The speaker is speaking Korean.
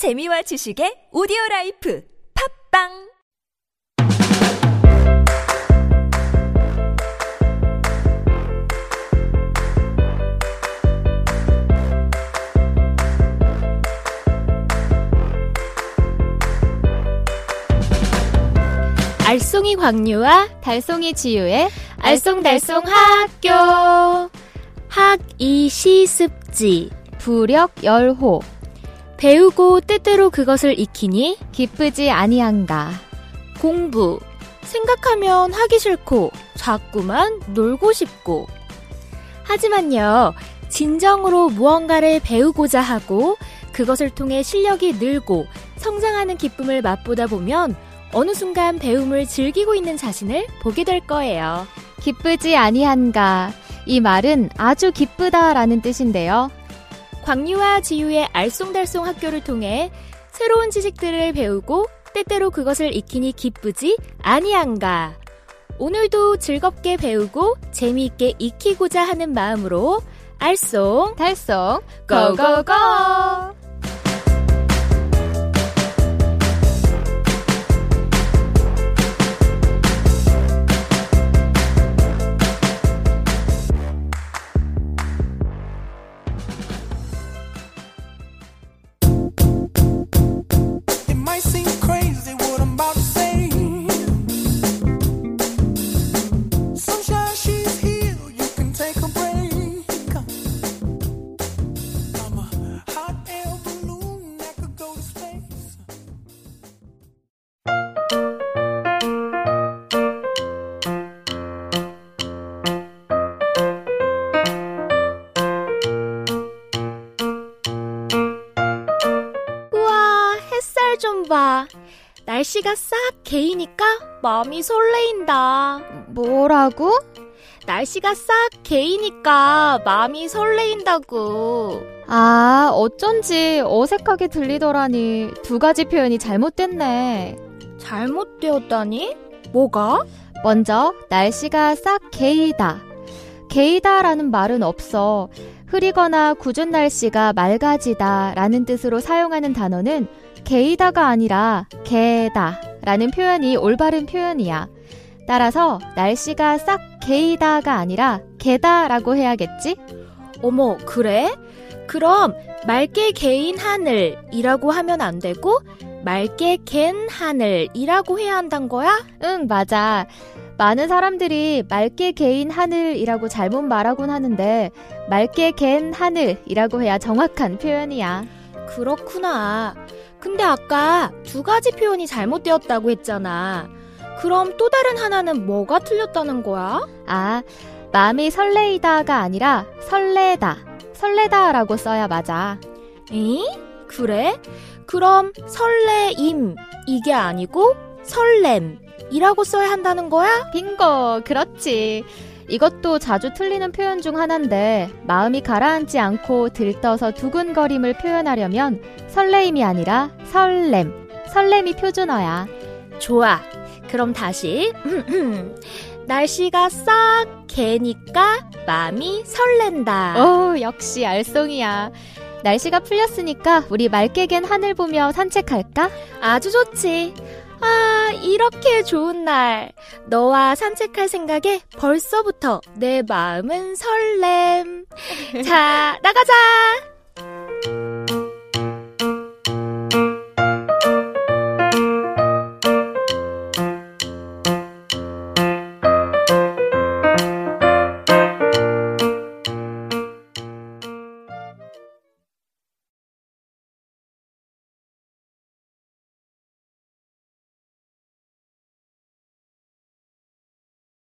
재미와 지식의 오디오 라이프 팝빵! 알쏭이 광유와 달송이 지유의 알쏭달쏭 학교. 학이시습지 부력 열호 배우고 때때로 그것을 익히니 기쁘지 아니한가 공부 생각하면 하기 싫고 자꾸만 놀고 싶고 하지만요 진정으로 무언가를 배우고자 하고 그것을 통해 실력이 늘고 성장하는 기쁨을 맛보다 보면 어느 순간 배움을 즐기고 있는 자신을 보게 될 거예요. 기쁘지 아니한가 이 말은 아주 기쁘다라는 뜻인데요. 광유와 지유의 알쏭달쏭 학교를 통해 새로운 지식들을 배우고 때때로 그것을 익히니 기쁘지 아니한가. 오늘도 즐겁게 배우고 재미있게 익히고자 하는 마음으로 알쏭 달송 고고고! 날씨가 싹 개이니까 마음이 설레인다. 뭐라고? 날씨가 싹 개이니까 마음이 설레인다고. 아 어쩐지 어색하게 들리더라니 두 가지 표현이 잘못됐네 잘못되었다니? 뭐가? 먼저 날씨가 싹 개이다 개이다라는 말은 없어 흐리거나 궂은 날씨가 맑아지다 라는 뜻으로 사용하는 단어는 개이다가 아니라 개다 라는 표현이 올바른 표현이야. 따라서 날씨가 싹 개이다가 아니라 개다 라고 해야겠지? 어머, 그래? 그럼 맑게 개인 하늘이라고 하면 안 되고 맑게 갠 하늘이라고 해야 한단 거야? 응, 맞아. 많은 사람들이 맑게 개인 하늘이라고 잘못 말하곤 하는데 맑게 갠 하늘이라고 해야 정확한 표현이야. 그렇구나. 근데 아까 두 가지 표현이 잘못되었다고 했잖아. 그럼 또 다른 하나는 뭐가 틀렸다는 거야? 아, 마음이 설레이다가 아니라 설레다. 설레다라고 써야 맞아. 에? 그래? 그럼 설레임 이게 아니고 설렘 이라고 써야 한다는 거야? 빙고, 그렇지. 이것도 자주 틀리는 표현 중 하나인데 마음이 가라앉지 않고 들떠서 두근거림을 표현하려면 설레임이 아니라 설렘. 설렘이 표준어야. 좋아. 그럼 다시. 날씨가 싹 개니까 마음이 설렌다. 오, 역시 알쏭이야. 날씨가 풀렸으니까 우리 맑게 갠 하늘 보며 산책할까? 아주 좋지. 아, 이렇게 좋은 날. 너와 산책할 생각에 벌써부터 내 마음은 설렘. 자, 나가자!